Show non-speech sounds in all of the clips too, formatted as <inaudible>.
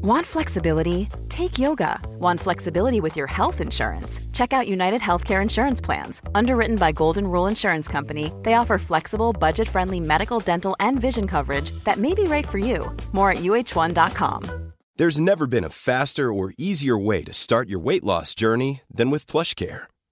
Want flexibility? Take yoga. Want flexibility with your health insurance? Check out United Healthcare Insurance Plans. Underwritten by Golden Rule Insurance Company, they offer flexible, budget friendly medical, dental, and vision coverage that may be right for you. More at uh1.com. There's never been a faster or easier way to start your weight loss journey than with PlushCare.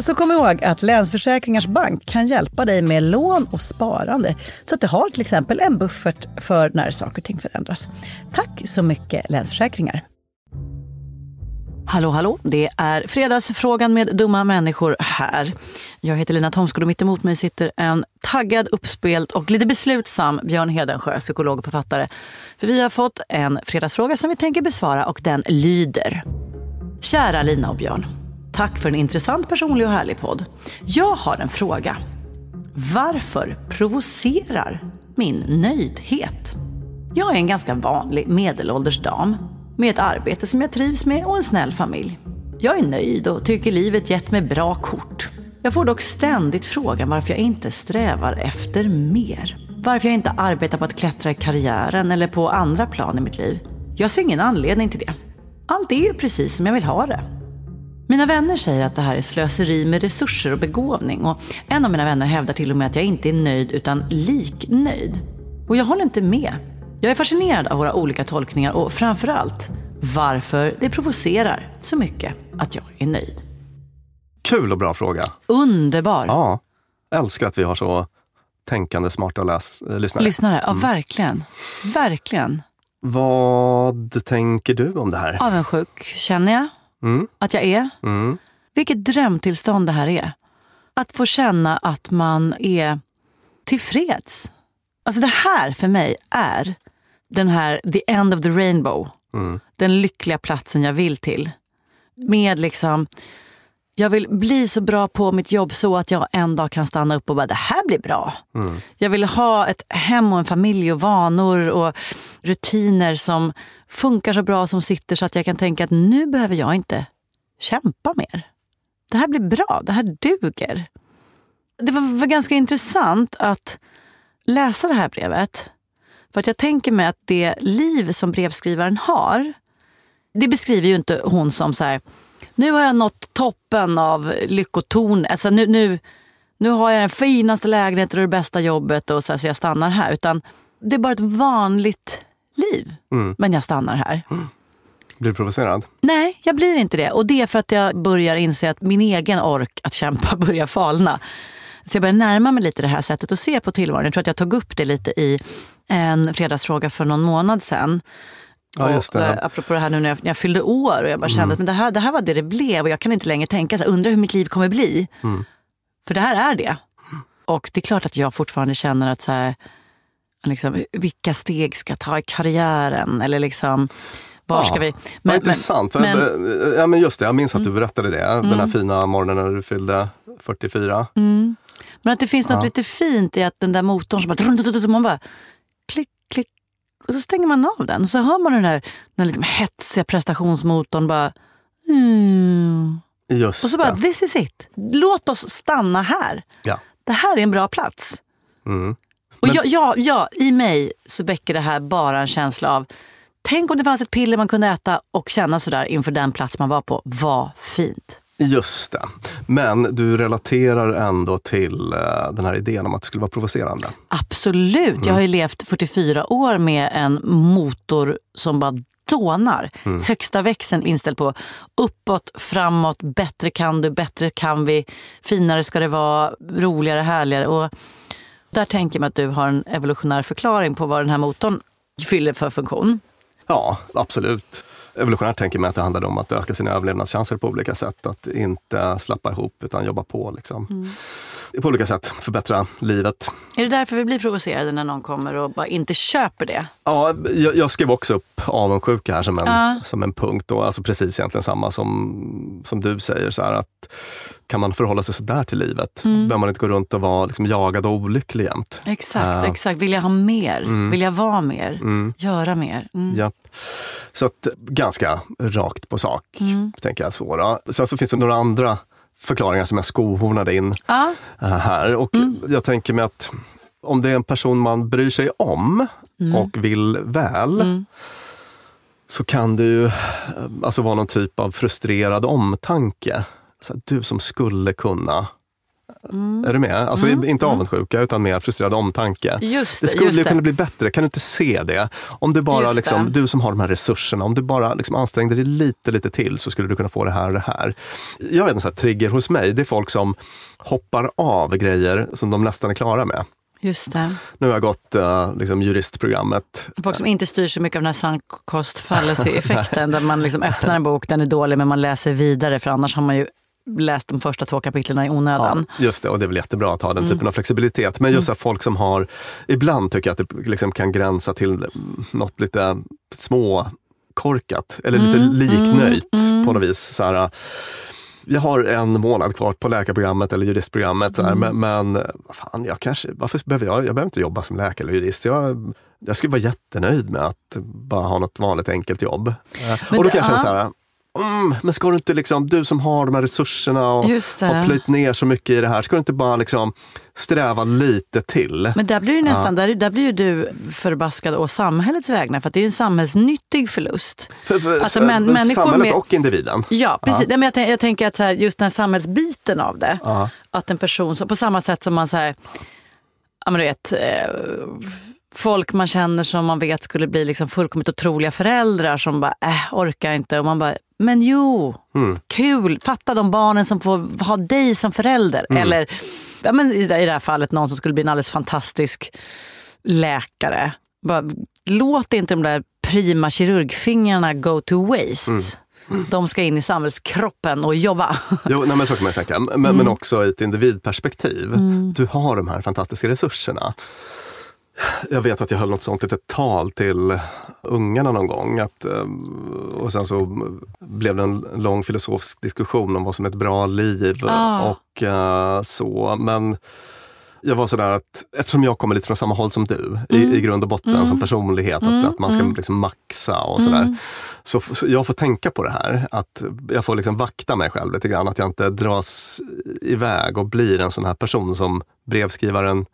Så kom ihåg att Länsförsäkringars Bank kan hjälpa dig med lån och sparande. Så att du har till exempel en buffert för när saker och ting förändras. Tack så mycket Länsförsäkringar. Hallå, hallå. Det är Fredagsfrågan med dumma människor här. Jag heter Lina Thomsgård och mitt emot mig sitter en taggad, uppspelt och lite beslutsam Björn Hedensjö, psykolog och författare. För vi har fått en fredagsfråga som vi tänker besvara och den lyder. Kära Lina och Björn. Tack för en intressant, personlig och härlig podd. Jag har en fråga. Varför provocerar min nöjdhet? Jag är en ganska vanlig medelålders dam med ett arbete som jag trivs med och en snäll familj. Jag är nöjd och tycker livet gett mig bra kort. Jag får dock ständigt frågan varför jag inte strävar efter mer. Varför jag inte arbetar på att klättra i karriären eller på andra plan i mitt liv. Jag ser ingen anledning till det. Allt är ju precis som jag vill ha det. Mina vänner säger att det här är slöseri med resurser och begåvning. Och en av mina vänner hävdar till och med att jag inte är nöjd utan liknöjd. Och jag håller inte med. Jag är fascinerad av våra olika tolkningar och framförallt varför det provocerar så mycket att jag är nöjd. Kul och bra fråga. Underbar! Ja, älskar att vi har så tänkande, smarta läs- äh, lyssnare. Lyssnare, ja verkligen. Verkligen. Vad tänker du om det här? Avundsjuk känner jag Mm. att jag är. Mm. Vilket drömtillstånd det här är. Att få känna att man är tillfreds. Alltså det här för mig är den här the end of the rainbow. Mm. Den lyckliga platsen jag vill till. Med liksom, jag vill bli så bra på mitt jobb så att jag en dag kan stanna upp och bara, det här blir bra. Mm. Jag vill ha ett hem och en familj och vanor och rutiner som funkar så bra som sitter så att jag kan tänka att nu behöver jag inte kämpa mer. Det här blir bra, det här duger. Det var, ganska intressant att läsa det här brevet. För att jag tänker mig att det liv som brevskrivaren har, det beskriver ju inte hon som så här, nu har jag nått toppen av lyckotorn. Alltså nu, nu, nu har jag den finaste lägenheten och det bästa jobbet och så, här, så jag stannar här. Utan det är bara ett vanligt liv. Mm. Men jag stannar här. Blir du provocerad? Nej, jag blir inte det. Och det är för att jag börjar inse att min egen ork att kämpa <laughs> börjar falna. Så jag börjar närma mig lite det här sättet att se på tillvaron. Jag tror att jag tog upp det lite i en fredagsfråga för någon månad sedan. Ja, just det. Och, eh, apropå det här nu när jag, när jag fyllde år och jag bara kände Mm. att men det, här, det här var det det blev och jag kan inte längre tänka så här, undrar hur mitt liv kommer bli. Mm. För det här är det. Och det är klart att jag fortfarande känner att så här, liksom, vilka steg ska jag ta i karriären? Eller liksom, var ska Ja, vi? Vad intressant. För- men- Mm. ja, men just det, jag minns att du berättade det. Den här fina morgonen när du fyllde 44. Mm. Men att det finns något Ja. lite fint i att den där motorn som bara... Man bara klick, klick. Och så stänger man av den. Så hör man den där, den liksom hetsiga prestationsmotorn bara... Mm. Just Och så bara, det. this is it. Låt oss stanna här. Ja. Det här är en bra plats. Mm. Och Men- jag, jag, jag, i mig så väcker det här bara en känsla av Tänk om det fanns ett piller man kunde äta och känna sådär inför den plats man var på. Vad fint. Just det. Men du relaterar ändå till eh, den här idén om att det skulle vara provocerande. Absolut. Mm. Jag har ju levt 44 år med en motor som bara dånar. Mm. Högsta växeln inställd på uppåt, framåt, bättre kan du, bättre kan vi, finare ska det vara, roligare, härligare. Och där tänker man att du har en evolutionär förklaring på vad den här motorn fyller för funktion. Ja, absolut. Evolutionärt tänker man att det handlade om att öka sina överlevnadschanser på olika sätt. Att inte slappa ihop utan jobba på. Liksom. Mm. På olika sätt förbättra livet. Är det därför vi blir provocerade när någon kommer och bara inte köper det? Ja, jag, jag skrev också upp avundsjuka här som en, Ja. som en punkt. Och alltså precis egentligen samma som, som du säger. Så här, att kan man förhålla sig sådär till livet? Mm. Behöver man inte gå runt och vara liksom, jagad och olycklig jämt? Exakt, Ja. exakt. Vill jag ha mer? Vill jag vara mer? Mm. Göra mer? Mm. Ja. Så att, ganska rakt på sak, Mm. tänker jag. Så, då. Sen så finns det några andra förklaringar som jag skohornade in Ja. eh, här. Och Mm. Jag tänker mig att om det är en person man bryr sig om Mm. och vill väl, så kan det ju eh, alltså vara någon typ av frustrerad omtanke. Så att du som skulle kunna Mm. Är du med? Alltså inte avundsjuka utan mer frustrerad omtanke. Just det det, skulle det. kunna bli bättre, kan du inte se det? Om du bara, liksom, du som har de här resurserna, om du bara liksom ansträngde dig lite, lite till så skulle du kunna få det här och det här. Jag vet en sån här trigger hos mig, det är folk som hoppar av grejer som de nästan är klara med. Just det. Nu har jag gått uh, liksom juristprogrammet. Folk som inte styr så mycket av den här sunk cost fallacy-effekten där man liksom öppnar en bok, den är dålig men man läser vidare för annars har man ju läst de första två kapitlen i onödan. Ja, just det, och det är väl jättebra att ha den Mm. typen av flexibilitet. Men just här, folk som har, ibland tycker jag att det liksom kan gränsa till något lite småkorkat eller lite Mm, liknöjt mm, på något vis. Så här, jag har en månad kvar på läkarprogrammet eller juristprogrammet, här, Mm. men, men fan, jag kanske, varför behöver jag, jag behöver inte jobba som läkare eller jurist. Jag, jag skulle vara jättenöjd med att bara ha något vanligt enkelt jobb. Men och då det- kan jag känna ja. så här, mm, men ska du inte liksom, du som har de här resurserna och har plöjt ner så mycket i det här, ska du inte bara liksom sträva lite till? Men där blir ju nästan, där, där blir du förbaskad å samhällets vägnar för det är ju en samhällsnyttig förlust. För, för, Alltså, för, men- människor samhället med- och individen. Ja, precis. Nej, Men jag, jag tänker att så här, just den här samhällsbiten av det. Att en person, som, på samma sätt som man så här, ja, men du vet, eh, folk man känner som man vet skulle bli liksom fullkomligt otroliga föräldrar som bara, äh, orkar inte. Och man bara, men jo, kul, fatta de barnen som får ha dig som förälder. Eller ja, men i, det- här fallet någon som skulle bli en alldeles fantastisk läkare. Bara, låt inte de där prima kirurgfingrarna go to waste. De ska in i samhällskroppen och jobba. <laughs> Jo, nej, men så kan man tänka. Men, Mm. men också i ett individperspektiv. Du har de här fantastiska resurserna. Jag vet att jag höll något sånt litet tal till ungarna någon gång. Att, eh, och sen så blev det en lång filosofisk diskussion om vad som är ett bra liv. Ah. Och eh, så. Men jag var sådär att eftersom jag kommer lite från samma håll som du i, Mm. i grund och botten som personlighet, att, att man ska liksom maxa och sådär. Mm. Så, f- så jag får tänka på det här, att jag får liksom vakta mig själv lite grann, att jag inte dras iväg och blir en sån här person som brevskrivaren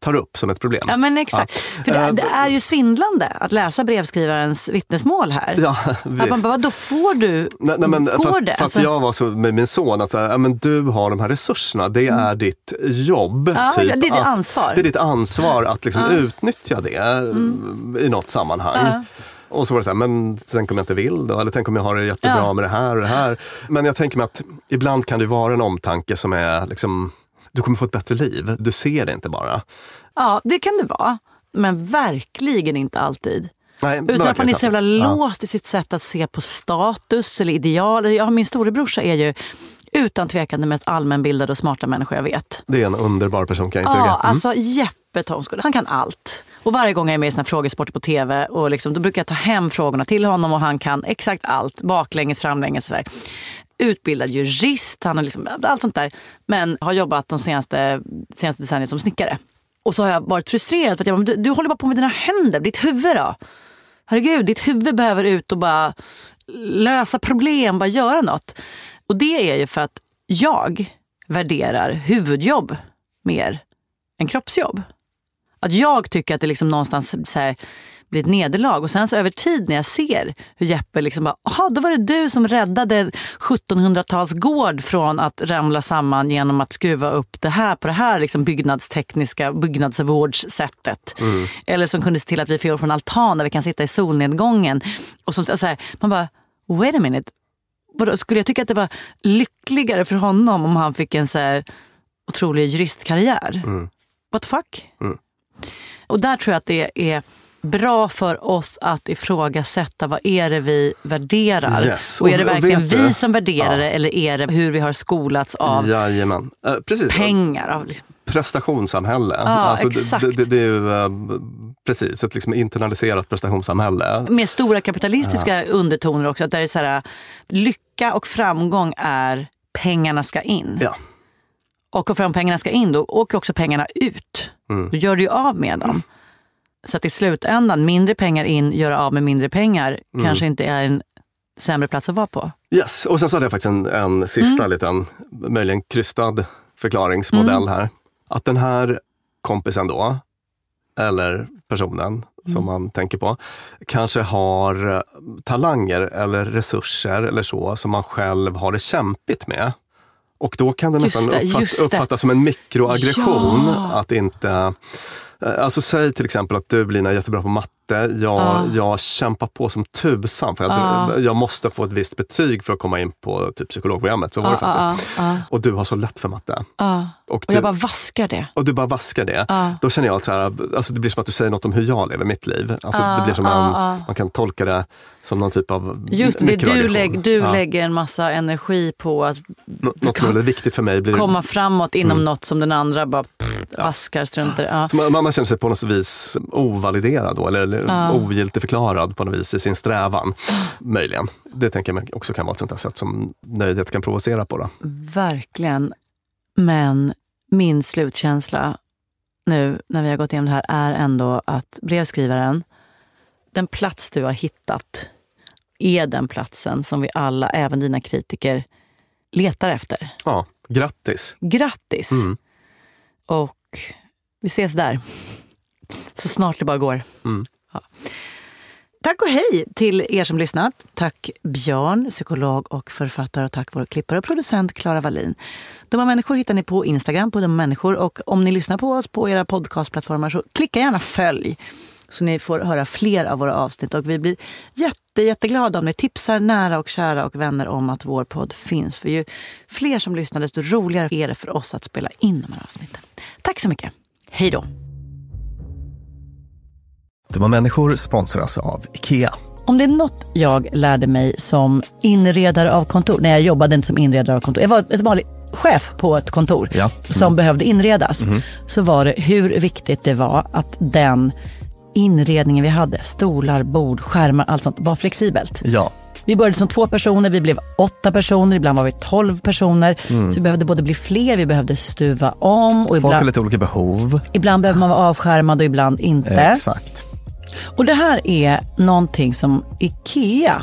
tar upp som ett problem. Ja men exakt. För det, Eh, det är ju svindlande att läsa brevskrivarens vittnesmål här. Ja, att man visst. bara, då får du, Nej, nej, men går fast, det? fast Alltså- jag var så med min son, att så här, ja, men du har de här resurserna, det är ditt jobb. Mm. Ja, typ, det är ditt att, ansvar. Det är ditt ansvar att liksom utnyttja det Mm. i något sammanhang. Och så var det så här, men tänk om jag inte vill då? Eller tänk om jag har det jättebra Ja. med det här och det här. Men jag tänker mig att ibland kan det vara en omtanke som är liksom, du kommer få ett bättre liv. Du ser det inte bara. ja det kan det vara. Men verkligen inte alltid. Nej, Utan att man är så jävla. Ja. låst i sitt sätt att se på status eller ideal. Ja, min storebrorsa är ju utan tvekan den mest allmänbildade och smarta människa jag vet. Det är en underbar person kan jag intyga. Ja, Mm. alltså Jeppe Thomsgård, han kan allt. Och varje gång jag är med i såna frågesporter på tv, och liksom, då brukar jag ta hem frågorna till honom och han kan exakt allt. Baklänges, framlänges. Så där. Utbildad jurist, han har liksom, allt sånt där. Men har jobbat de senaste, senaste decennierna som snickare. Och så har jag varit frustrerad för att jag bara, du, du håller bara på med dina händer, ditt huvud då? Herregud, ditt huvud behöver ut och bara lösa problem, bara göra något. Och det är ju för att jag värderar huvudjobb mer än kroppsjobb. Att jag tycker att det liksom någonstans så här, blir ett nederlag. Och sen så över tid när jag ser hur Jeppe liksom bara, aha, då var det du som räddade 1700-talsgård från att ramla samman genom att skruva upp det här på det här liksom byggnadstekniska byggnadsvårdssättet. Eller som kunde se till att vi får från altan där vi kan sitta i solnedgången. Och så, så här, man bara, wait a minute. Vadå, skulle jag tycka att det var lyckligare för honom om han fick en så här otrolig juristkarriär? What the fuck? Och där tror jag att det är bra för oss att ifrågasätta vad är det vi värderar. Yes, Och är det verkligen vi som värderar Ja. det eller är det hur vi har skolats av Jajamän. Eh, precis. pengar? Av liksom. prestationssamhälle. Alltså, det- exakt. Det, det, det är ju eh, precis ett liksom internaliserat prestationssamhälle. Med stora kapitalistiska undertoner också. Att där är så här, lycka och framgång är pengarna ska in. Ja. Och om pengarna ska in då åker också pengarna ut. Mm. Då gör du ju av med dem. Så att i slutändan, mindre pengar in, göra av med mindre pengar Mm. kanske inte är en sämre plats att vara på. Yes, och sen så hade jag faktiskt en, en sista Mm. liten, möjligen krystad förklaringsmodell Mm. här. Att den här kompisen då, eller personen som Mm. man tänker på, kanske har eh, talanger eller resurser eller så som man själv har det kämpigt med. Och då kan det Just nästan det, uppfatt, uppfattas som en mikroaggression Ja. att inte Alltså säg till exempel att du Lina är jättebra på matte. Jag, Ja. jag kämpar på som tusan för att Ja. jag måste få ett visst betyg för att komma in på typ psykologprogrammet. Så var det Ja, faktiskt. Och du har så lätt för matte. Och, Och du, jag bara vaskar det. och du bara vaskar det. Då känner jag att så här, alltså det blir som att du säger något om hur jag lever mitt liv. Alltså det blir som en. Man kan tolka det som någon typ av Just det, du, lägg, du Ja. lägger en massa energi på att Nå- Något som är viktigt för mig blir komma framåt inom Mm. något som den andra bara pff, vaskar, struntar i. ja. Man, man känner sig på något vis ovaliderad då, eller, eller Ja. ogiltigförklarad på något vis i sin strävan. Möjligen. Det tänker jag också kan vara ett sånt här sätt som nöjdhet kan provocera på. Då. Verkligen. Men min slutkänsla nu när vi har gått igenom det här är ändå att brevskrivaren, den plats du har hittat är den platsen som vi alla, även dina kritiker, letar efter. Ja, grattis. Grattis! Mm. Och vi ses där. Så snart det bara går. Mm. Ja. Tack och hej till er som lyssnat. Tack Björn, psykolog och författare och tack vår klippare och producent Klara Wallin. Dumma människor hittar ni på Instagram på Dumma människor och om ni lyssnar på oss på era podcastplattformar så klicka gärna följ så ni får höra fler av våra avsnitt. Och vi blir jätte, jätteglada om ni tipsar nära och kära och vänner om att vår podd finns. För ju fler som lyssnar desto roligare är det för oss att spela in de här avsnitten. Tack så mycket. Hej då. Dumma människor sponsras av IKEA. Om det är något jag lärde mig som inredare av kontor, när jag jobbade inte som inredare av kontor, jag var ett vanligt chef på ett kontor Ja. som behövde inredas, så var det hur viktigt det var att den inredningen vi hade, stolar, bord, skärmar, allt sånt, var flexibelt. Ja, Vi började som två personer, vi blev åtta personer, ibland var vi tolv personer. Så vi behövde både bli fler, vi behövde stuva om och folk har ibland, lite olika behov. ibland behöver man vara avskärmad och ibland inte. Exakt. Och det här är någonting som IKEA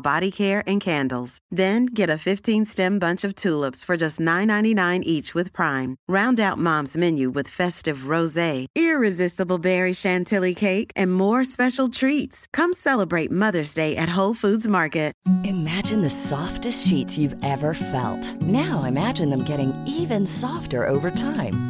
body care and candles. Then get a 15-stem bunch of tulips for just $9.99 each with Prime. Round out Mom's menu with festive rosé, irresistible berry chantilly cake, and more special treats. Come celebrate Mother's Day at Whole Foods Market. Imagine the softest sheets you've ever felt. Now imagine them getting even softer over time.